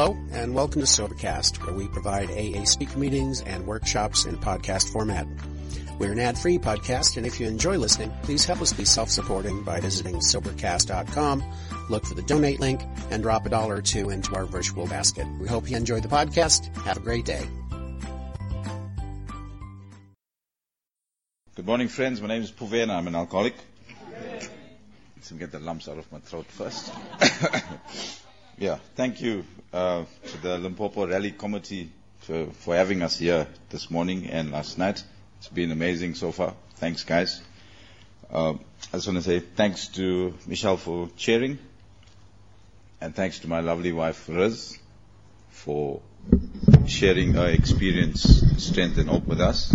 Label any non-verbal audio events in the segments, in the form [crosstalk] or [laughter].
Hello, and welcome to Sobercast, where we provide AA speaker meetings and workshops in podcast format. We're an ad-free podcast, and if you enjoy listening, please help us be self-supporting by visiting Sobercast.com, look for the donate link, and drop a dollar or two into our virtual basket. We hope you enjoy the podcast. Have a great day. Good morning, friends. My name is Puvena. I'm an alcoholic. Let's get the lumps out of my throat first. Yeah, thank you uh, to the Limpopo Rally Committee for, for having us here this morning and last night. It's been amazing so far. Thanks, guys. Uh, I just want to say thanks to Michelle for chairing, and thanks to my lovely wife Riz for sharing her experience, strength, and hope with us.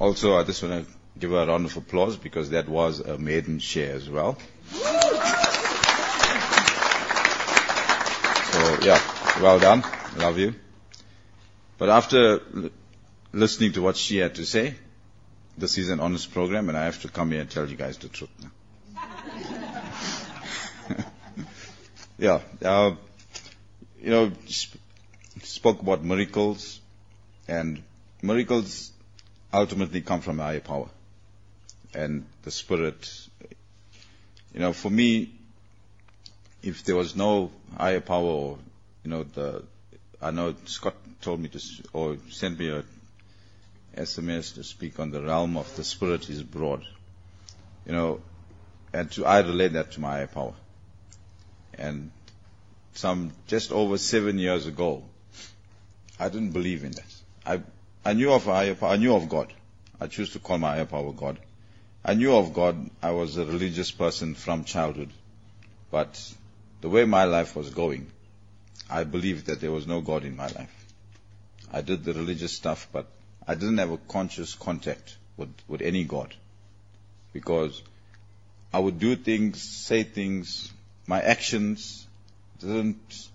Also, I just want to give her a round of applause because that was a maiden share as well. Yeah, well done. Love you. But after listening to what she had to say, this is an honest program, and I have to come here and tell you guys the truth. now. [laughs] yeah, uh, you know, sp- spoke about miracles, and miracles ultimately come from higher power and the Spirit. You know, for me, if there was no higher power or, you know, the, I know Scott told me to, or sent me a SMS to speak on the realm of the Spirit is broad. You know, and to, I relate that to my higher power. And some, just over seven years ago, I didn't believe in that. I, I knew of higher power, I knew of God. I choose to call my higher power God. I knew of God. I was a religious person from childhood. But the way my life was going, I believed that there was no God in my life. I did the religious stuff, but I didn't have a conscious contact with, with any God. Because I would do things, say things, my actions didn't,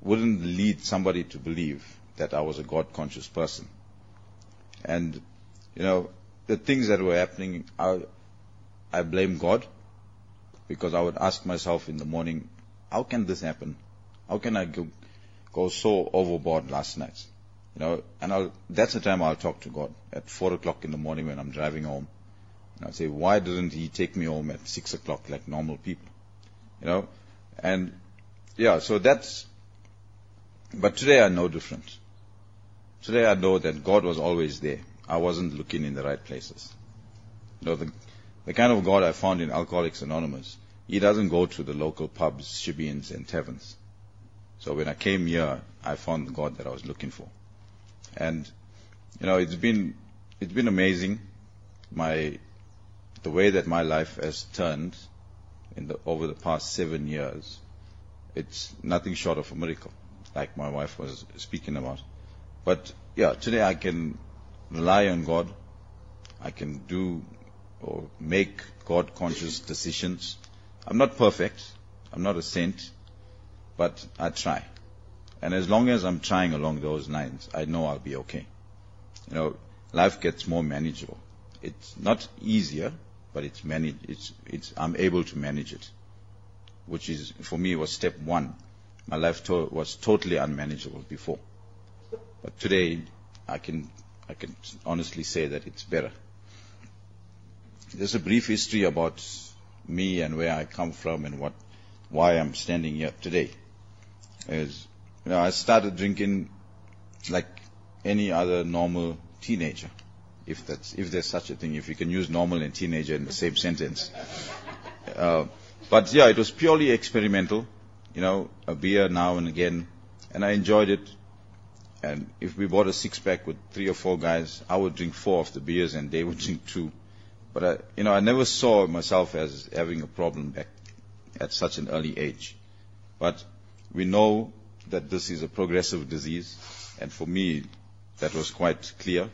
wouldn't lead somebody to believe that I was a God conscious person. And, you know, the things that were happening, I, I blame God because I would ask myself in the morning, how can this happen? How can I go, go so overboard last night? You know, and I'll, that's the time I'll talk to God at four o'clock in the morning when I'm driving home. And I'll say, why didn't He take me home at six o'clock like normal people? You know, and yeah, so that's, but today I know different. Today I know that God was always there. I wasn't looking in the right places. You know, the, the kind of God I found in Alcoholics Anonymous, He doesn't go to the local pubs, shebeens, and taverns. So when I came here, I found the God that I was looking for. And, you know, it's been, it's been amazing. My, the way that my life has turned in the, over the past seven years, it's nothing short of a miracle, like my wife was speaking about. But yeah, today I can rely on God. I can do or make God conscious decisions. I'm not perfect. I'm not a saint, but I try. And as long as I'm trying along those lines, I know I'll be okay. You know, life gets more manageable. It's not easier, but it's managed. It's, it's, I'm able to manage it, which is, for me, was step one. My life to- was totally unmanageable before. But today, I can, I can honestly say that it's better. There's a brief history about me and where I come from and what, why I'm standing here today. Is, you know, I started drinking like any other normal teenager, if that's, if there's such a thing, if you can use normal and teenager in the same sentence. Uh, but yeah, it was purely experimental, you know, a beer now and again, and I enjoyed it. And if we bought a six pack with three or four guys, I would drink four of the beers and they would [laughs] drink two. But I, you know, I never saw myself as having a problem back at such an early age. But we know that this is a progressive disease, and for me, that was quite clear,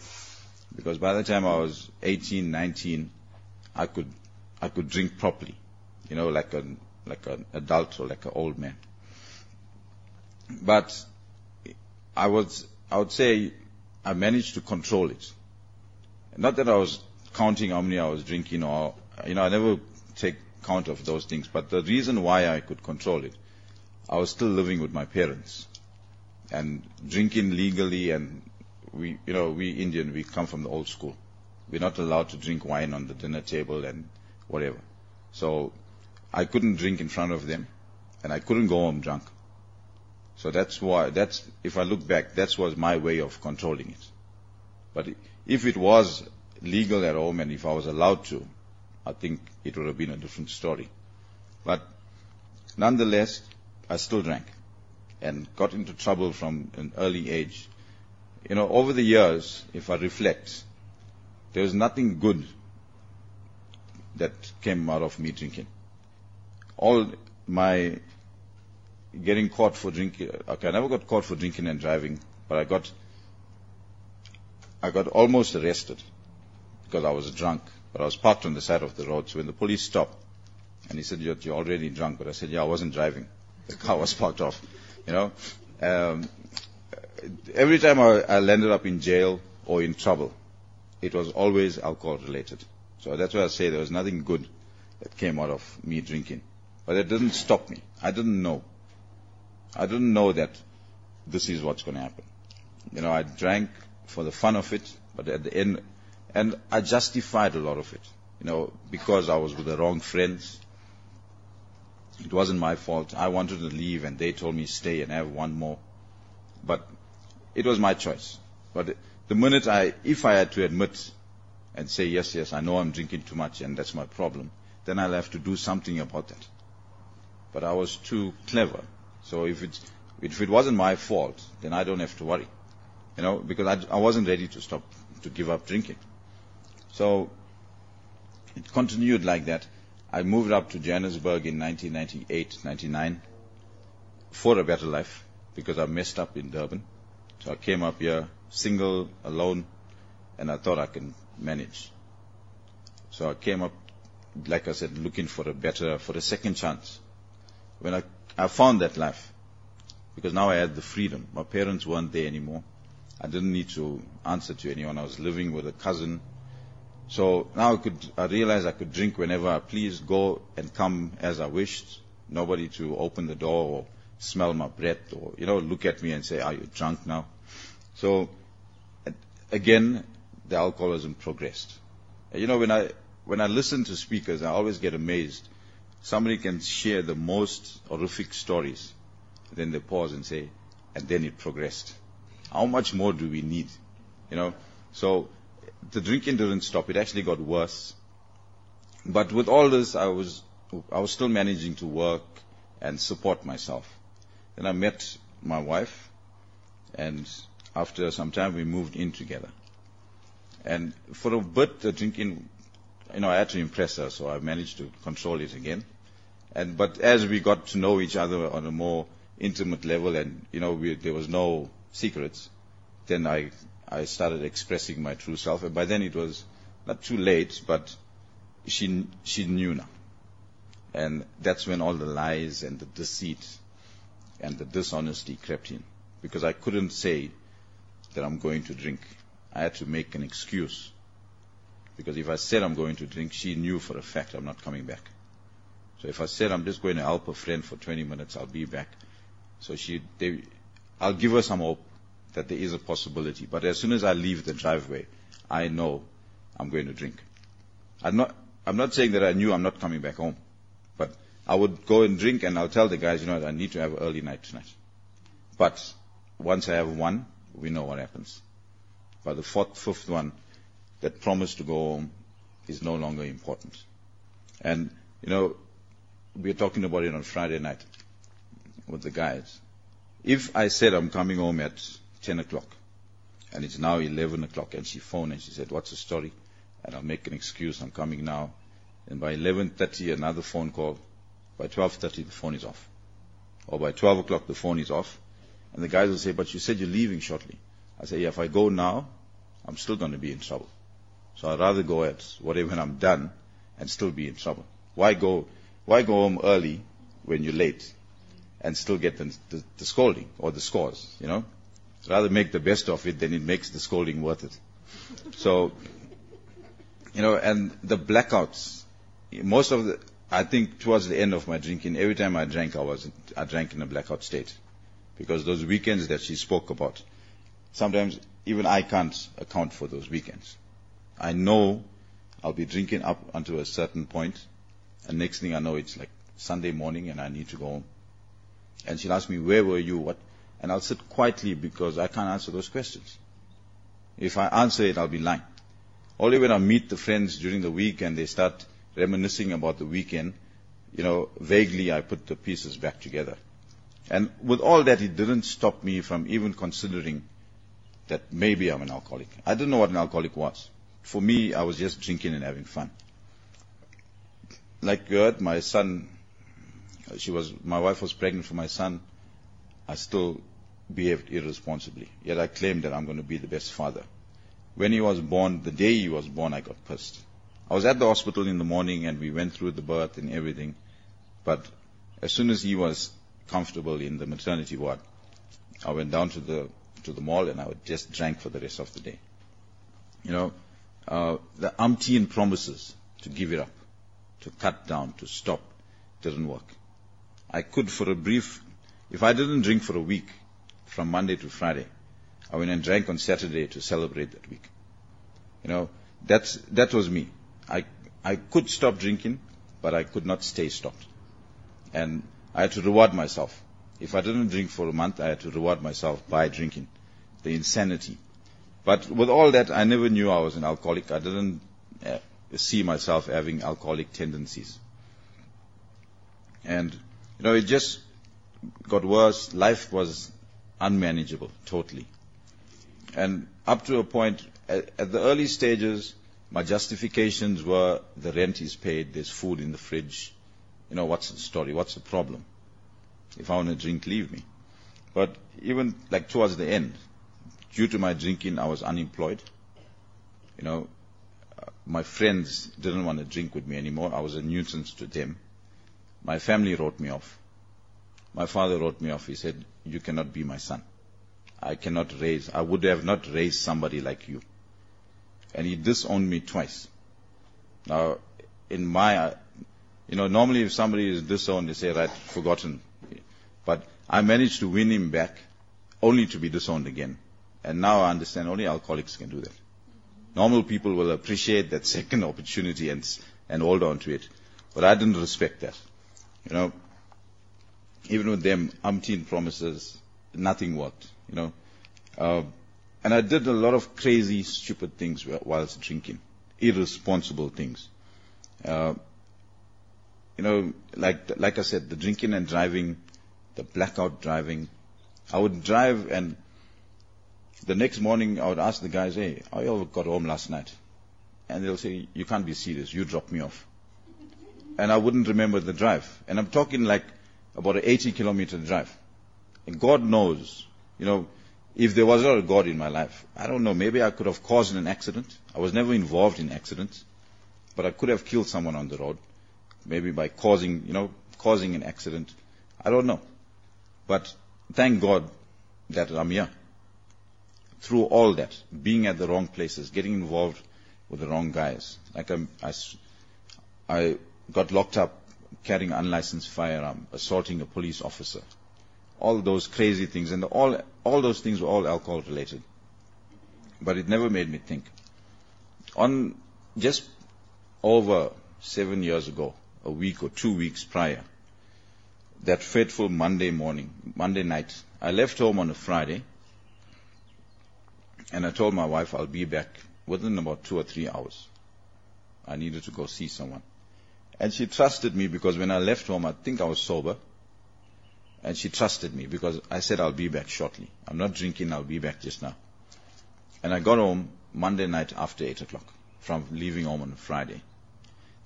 because by the time I was 18, 19, I could, I could drink properly, you know, like an, like an adult or like an old man. But I was, I would say, I managed to control it. Not that I was counting how many I was drinking or, you know, I never take count of those things, but the reason why I could control it, I was still living with my parents. and drinking legally and we, you know, we Indian, we come from the old school. We're not allowed to drink wine on the dinner table and whatever. So I couldn't drink in front of them and I couldn't go home drunk. So that's why, that's, if I look back, that was my way of controlling it. But if it was legal at home and if I was allowed to, I think it would have been a different story. But nonetheless, I still drank and got into trouble from an early age. You know, over the years, if I reflect, there was nothing good that came out of me drinking. All my getting caught for drinking, okay, I never got caught for drinking and driving, but I got, I got almost arrested because I was drunk, but I was parked on the side of the road. So when the police stopped, and he said, you're, you're already drunk, but I said, yeah, I wasn't driving. The car was parked off, you know. Um, every time I, I landed up in jail or in trouble, it was always alcohol related. So that's why I say there was nothing good that came out of me drinking. But it didn't stop me. I didn't know. I didn't know that this is what's going to happen. You know, I drank for the fun of it, but at the end, and I justified a lot of it. You know, because I was with the wrong friends. It wasn't my fault. I wanted to leave and they told me stay and have one more. But it was my choice. But the minute I, if I had to admit and say, yes, yes, I know I'm drinking too much and that's my problem, then I'll have to do something about that. But I was too clever. So if it's, if it wasn't my fault, then I don't have to worry. You know, because I, I wasn't ready to stop, to give up drinking. So it continued like that. I moved up to Johannesburg in 1998, 99 for a better life because I messed up in Durban. So I came up here single, alone, and I thought I can manage. So I came up, like I said, looking for a better, for a second chance. When I, I found that life, because now I had the freedom. My parents weren't there anymore. I didn't need to answer to anyone. I was living with a cousin. So now I could, I realized I could drink whenever I pleased, go and come as I wished. Nobody to open the door or smell my breath or, you know, look at me and say, are you drunk now? So again, the alcoholism progressed. You know, when I, when I listen to speakers, I always get amazed. Somebody can share the most horrific stories. Then they pause and say, and then it progressed. How much more do we need? You know, so the drinking didn't stop. It actually got worse. But with all this, I was, I was still managing to work and support myself. Then I met my wife and after some time we moved in together. And for a bit, the drinking, you know, I had to impress her, so I managed to control it again. And but as we got to know each other on a more intimate level, and you know, we, there was no secrets, then I I started expressing my true self. And by then it was not too late, but she she knew now. And that's when all the lies and the deceit and the dishonesty crept in, because I couldn't say that I'm going to drink. I had to make an excuse. Because if I said I'm going to drink, she knew for a fact I'm not coming back. So if I said I'm just going to help a friend for 20 minutes, I'll be back. So she, they, I'll give her some hope that there is a possibility. But as soon as I leave the driveway, I know I'm going to drink. I'm not, I'm not saying that I knew I'm not coming back home. But I would go and drink and I'll tell the guys, you know, I need to have an early night tonight. But once I have one, we know what happens. But the fourth, fifth one, that promise to go home is no longer important. And, you know, we were talking about it on Friday night with the guys. If I said I'm coming home at 10 o'clock, and it's now 11 o'clock, and she phoned and she said, what's the story? And I'll make an excuse, I'm coming now. And by 11.30, another phone call. By 12.30, the phone is off. Or by 12 o'clock, the phone is off. And the guys will say, but you said you're leaving shortly. I say, yeah, if I go now, I'm still going to be in trouble. So I'd rather go at whatever when I'm done and still be in trouble. Why go, why go home early when you're late and still get the, the, the scolding or the scores, you know? Rather make the best of it than it makes the scolding worth it. So, you know, and the blackouts, most of the, I think towards the end of my drinking, every time I drank, I was, I drank in a blackout state Because those weekends that she spoke about, sometimes even I can't account for those weekends. I know I'll be drinking up until a certain point, and next thing I know, it's like Sunday morning and I need to go home. And she'll ask me, where were you? What? And I'll sit quietly because I can't answer those questions. If I answer it, I'll be lying. Only when I meet the friends during the week and they start reminiscing about the weekend, you know, vaguely I put the pieces back together. And with all that, it didn't stop me from even considering that maybe I'm an alcoholic. I didn't know what an alcoholic was. For me, I was just drinking and having fun. Like you heard, my son, she was, my wife was pregnant for my son. I still behaved irresponsibly. Yet I claimed that I'm going to be the best father. When he was born, the day he was born, I got pissed. I was at the hospital in the morning and we went through the birth and everything. But as soon as he was comfortable in the maternity ward, I went down to the to the mall and I just drank for the rest of the day. You know, uh, the umpteen promises to give it up, to cut down, to stop, didn't work. I could for a brief, if I didn't drink for a week, from Monday to Friday, I went and drank on Saturday to celebrate that week. You know, that's, that was me. I, I could stop drinking, but I could not stay stopped. And I had to reward myself. If I didn't drink for a month, I had to reward myself by drinking. The insanity. But with all that, I never knew I was an alcoholic. I didn't uh, see myself having alcoholic tendencies. And, you know, it just got worse. Life was unmanageable, totally. And up to a point, at, the early stages, my justifications were the rent is paid, there's food in the fridge. You know, what's the story? What's the problem? If I want to drink, leave me. But even like towards the end, due to my drinking, I was unemployed. You know, uh, my friends didn't want to drink with me anymore. I was a nuisance to them. My family wrote me off. My father wrote me off. He said, you cannot be my son. I cannot raise, I would have not raised somebody like you. And he disowned me twice. Now, in my, you know, normally if somebody is disowned, they say, right, forgotten. But I managed to win him back only to be disowned again. And now I understand only alcoholics can do that. Normal people will appreciate that [laughs] second opportunity and, and hold on to it. But I didn't respect that. You know, even with them, umpteen promises, nothing worked, you know. Uh, and I did a lot of crazy, stupid things whilst drinking. Irresponsible things. Uh, you know, like, like I said, the drinking and driving, the blackout driving. I would drive and the next morning I would ask the guys, hey, you got home last night? And they'll say, you can't be serious, you dropped me off. And I wouldn't remember the drive. And I'm talking like about an 80 kilometer drive. And God knows, you know, if there was not a God in my life, I don't know, maybe I could have caused an accident. I was never involved in accidents, but I could have killed someone on the road, maybe by causing, you know, causing an accident. I don't know. But thank God that I'm here. Through all that, being at the wrong places, getting involved with the wrong guys. Like I'm, I, I got locked up carrying unlicensed firearm, assaulting a police officer, all those crazy things, and all all those things were all alcohol related. But it never made me think. On just over seven years ago, a week or two weeks prior, that fateful Monday morning, Monday night, I left home on a Friday, and I told my wife I'll be back within about two or three hours. I needed to go see someone. And she trusted me because when I left home, I think I was sober. And she trusted me because I said I'll be back shortly. I'm not drinking, I'll be back just now. And I got home Monday night after 8 o'clock from leaving home on Friday.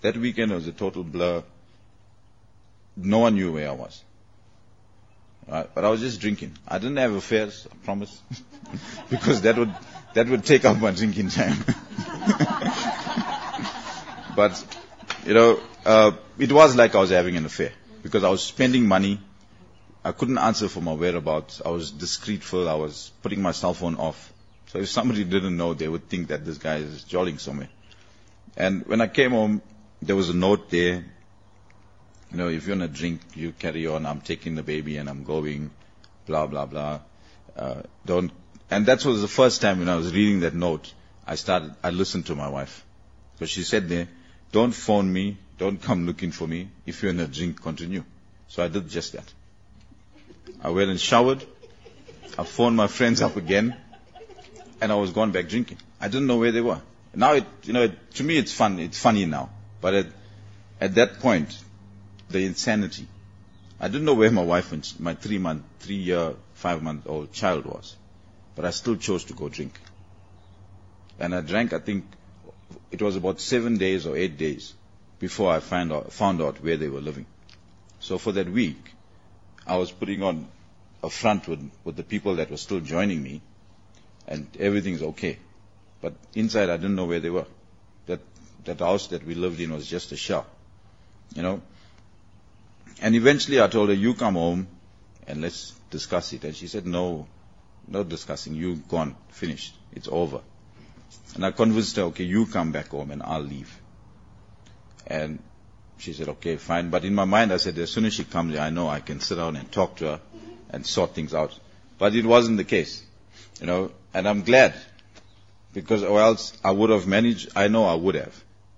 That weekend was a total blur. No one knew where I was. Right? But I was just drinking. I didn't have affairs, I promise. [laughs] because that would, that would take up my drinking time. [laughs] but, you know, uh, it was like I was having an affair because I was spending money. I couldn't answer for my whereabouts. I was discreetful. I was putting my cell phone off. So if somebody didn't know, they would think that this guy is jolling somewhere. And when I came home, there was a note there. You know, if you want to drink, you carry on. I'm taking the baby and I'm going. blah, blah, blah. Uh, don't, and that was the first time when I was reading that note, I started, I listened to my wife. Because she said there, don't phone me, don't come looking for me. If you're in a drink, continue. So I did just that. I went and showered. I phoned my friends up again. And I was going back drinking. I didn't know where they were. Now it, you know, it, to me it's fun, it's funny now. But at, at that point, the insanity. I didn't know where my wife and my three month, three year, five month old child was. But I still chose to go drink. And I drank, I think, it was about seven days or eight days before I found out, found out where they were living. So for that week, I was putting on a front with, with the people that were still joining me, and everything's okay. But inside, I didn't know where they were. That that house that we lived in was just a shell, you know. And eventually, I told her, "You come home, and let's discuss it." And she said, "No, no discussing. You gone, finished. It's over." And I convinced her, "Okay, you come back home, and I'll leave." And she said, okay, fine. But in my mind, I said, as soon as she comes, I know I can sit down and talk to her and sort things out. But it wasn't the case, you know, and I'm glad because or else I would have managed, I know I would have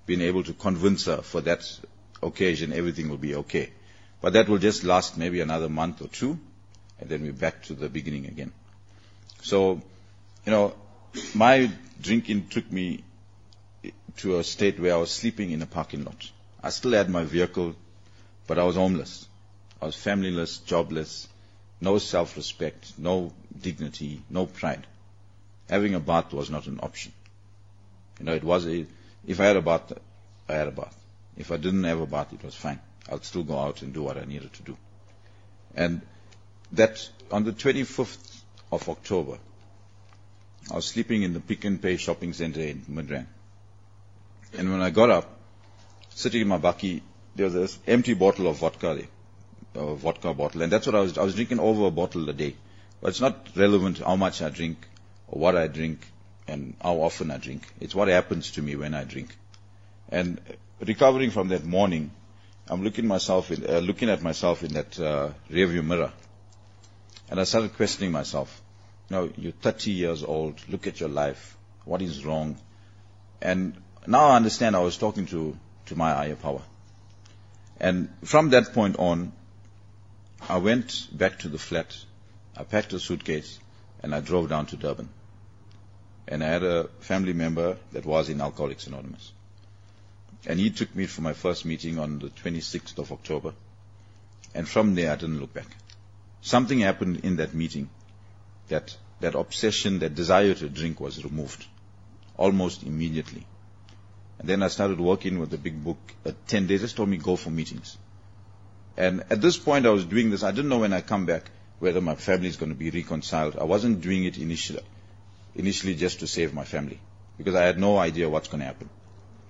been able to convince her for that occasion everything will be okay. But that will just last maybe another month or two and then we're back to the beginning again. So, you know, my drinking took me to a state where I was sleeping in a parking lot. I still had my vehicle, but I was homeless. I was familyless, jobless, no self-respect, no dignity, no pride. Having a bath was not an option. You know, it was a, if I had a bath, I had a bath. If I didn't have a bath, it was fine. I'd still go out and do what I needed to do. And that, on the 25th of October, I was sleeping in the Pick n Pay shopping center in Midrand. And when I got up, sitting in my bakkie, there was this empty bottle of vodka there, a vodka bottle, and that's what I was. I was drinking over a bottle a day. But it's not relevant how much I drink or what I drink and how often I drink. It's what happens to me when I drink. And recovering from that morning, I'm looking myself in, uh, looking at myself in that uh, rearview mirror, and I started questioning myself. You know, you're 30 years old. Look at your life. What is wrong? And now I understand. I was talking to to my higher power. And from that point on, I went back to the flat, I packed a suitcase, and I drove down to Durban. And I had a family member that was in Alcoholics Anonymous. And he took me for my first meeting on the 26th of October. And from there, I didn't look back. Something happened in that meeting that that obsession, that desire to drink was removed almost immediately. And then I started working with the big book. Uh, 10 days, just told me go for meetings. And at this point I was doing this, I didn't know when I come back whether my family is going to be reconciled. I wasn't doing it initially, initially just to save my family. Because I had no idea what's going to happen.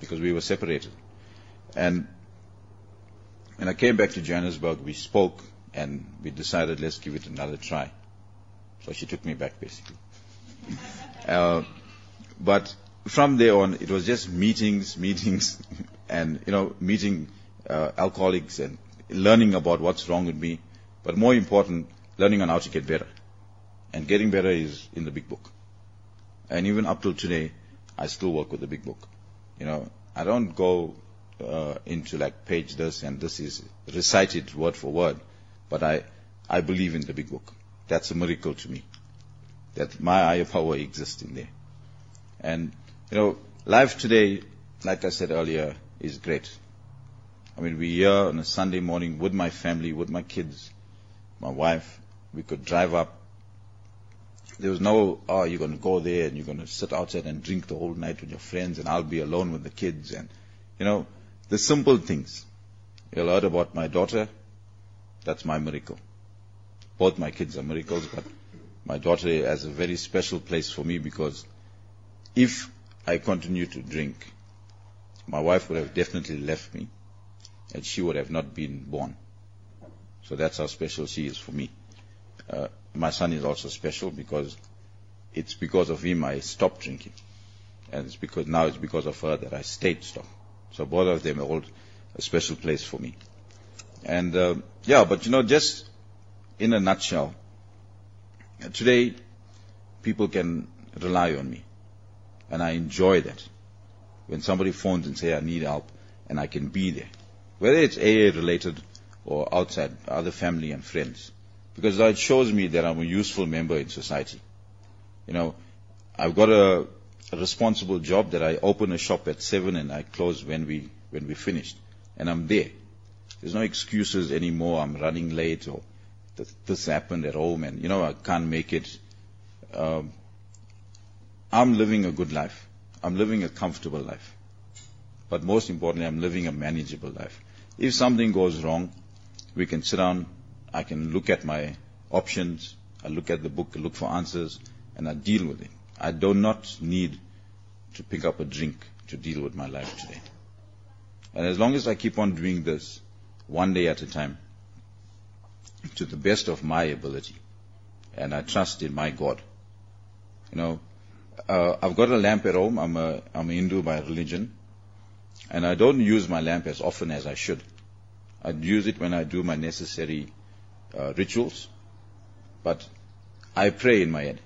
Because we were separated. And when I came back to Johannesburg, we spoke and we decided let's give it another try. So she took me back basically. [laughs] uh, but from there on, it was just meetings, meetings, [laughs] and you know, meeting uh, alcoholics and learning about what's wrong with me. But more important, learning on how to get better. And getting better is in the big book. And even up till today, I still work with the big book. You know, I don't go uh, into like page this and this is recited word for word, but I I believe in the big book. That's a miracle to me. That my higher power exists in there. And you know, life today, like I said earlier, is great. I mean, we're here on a Sunday morning with my family, with my kids, my wife. We could drive up. There was no, oh, you're going to go there and you're going to sit outside and drink the whole night with your friends and I'll be alone with the kids and, you know, the simple things. You heard about my daughter. That's my miracle. Both my kids are miracles, but my daughter has a very special place for me because if I continued to drink, my wife would have definitely left me and she would have not been born. So that's how special she is for me. Uh, my son is also special because it's because of him I stopped drinking. And it's because now it's because of her that I stayed stop. So both of them hold a special place for me. And uh, yeah, but you know, just in a nutshell, today, people can rely on me. And I enjoy that. When somebody phones and say I need help and I can be there. Whether it's AA related or outside, other family and friends. Because that shows me that I'm a useful member in society. You know, I've got a, a responsible job that I open a shop at seven and I close when we, when we finished. And I'm there. There's no excuses anymore. I'm running late or this happened at home and, you know, I can't make it. Um, I'm living a good life. I'm living a comfortable life. But most importantly, I'm living a manageable life. If something goes wrong, we can sit down, I can look at my options, I look at the book, I look for answers, and I deal with it. I do not need to pick up a drink to deal with my life today. And as long as I keep on doing this, one day at a time, to the best of my ability, and I trust in my God. You know, uh, I've got a lamp at home. I'm a, I'm a Hindu by religion. And I don't use my lamp as often as I should. I use it when I do my necessary uh, rituals. But I pray in my head.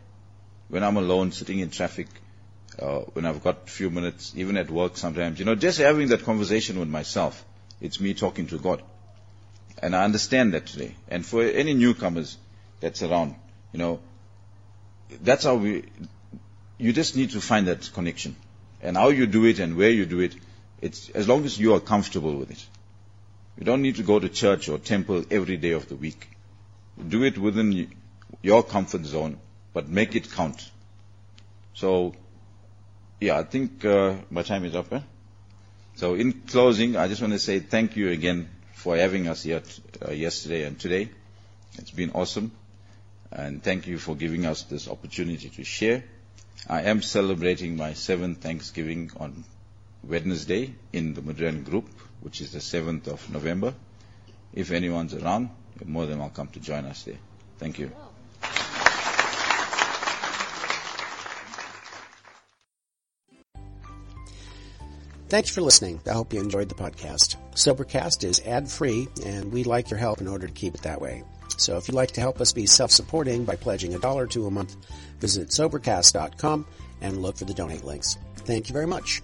When I'm alone, sitting in traffic, uh, when I've got a few minutes, even at work sometimes, you know, just having that conversation with myself, it's me talking to God. And I understand that today. And for any newcomers that's around, you know, that's how we, you just need to find that connection. And how you do it and where you do it, it's as long as you are comfortable with it. You don't need to go to church or temple every day of the week. Do it within your comfort zone, but make it count. So, yeah, I think uh, my time is up. Eh? So, in closing, I just want to say thank you again for having us here uh, yesterday and today. It's been awesome. And thank you for giving us this opportunity to share. I am celebrating my seventh Thanksgiving on Wednesday in the Midrand group, which is the 7th of November. If anyone's around, you're more than welcome to join us there. Thank you. Thanks for listening. I hope you enjoyed the podcast. Sobercast is ad free, and we'd like your help in order to keep it that way. So if you'd like to help us be self-supporting by pledging a dollar to a month, visit Sobercast.com and look for the donate links. Thank you very much.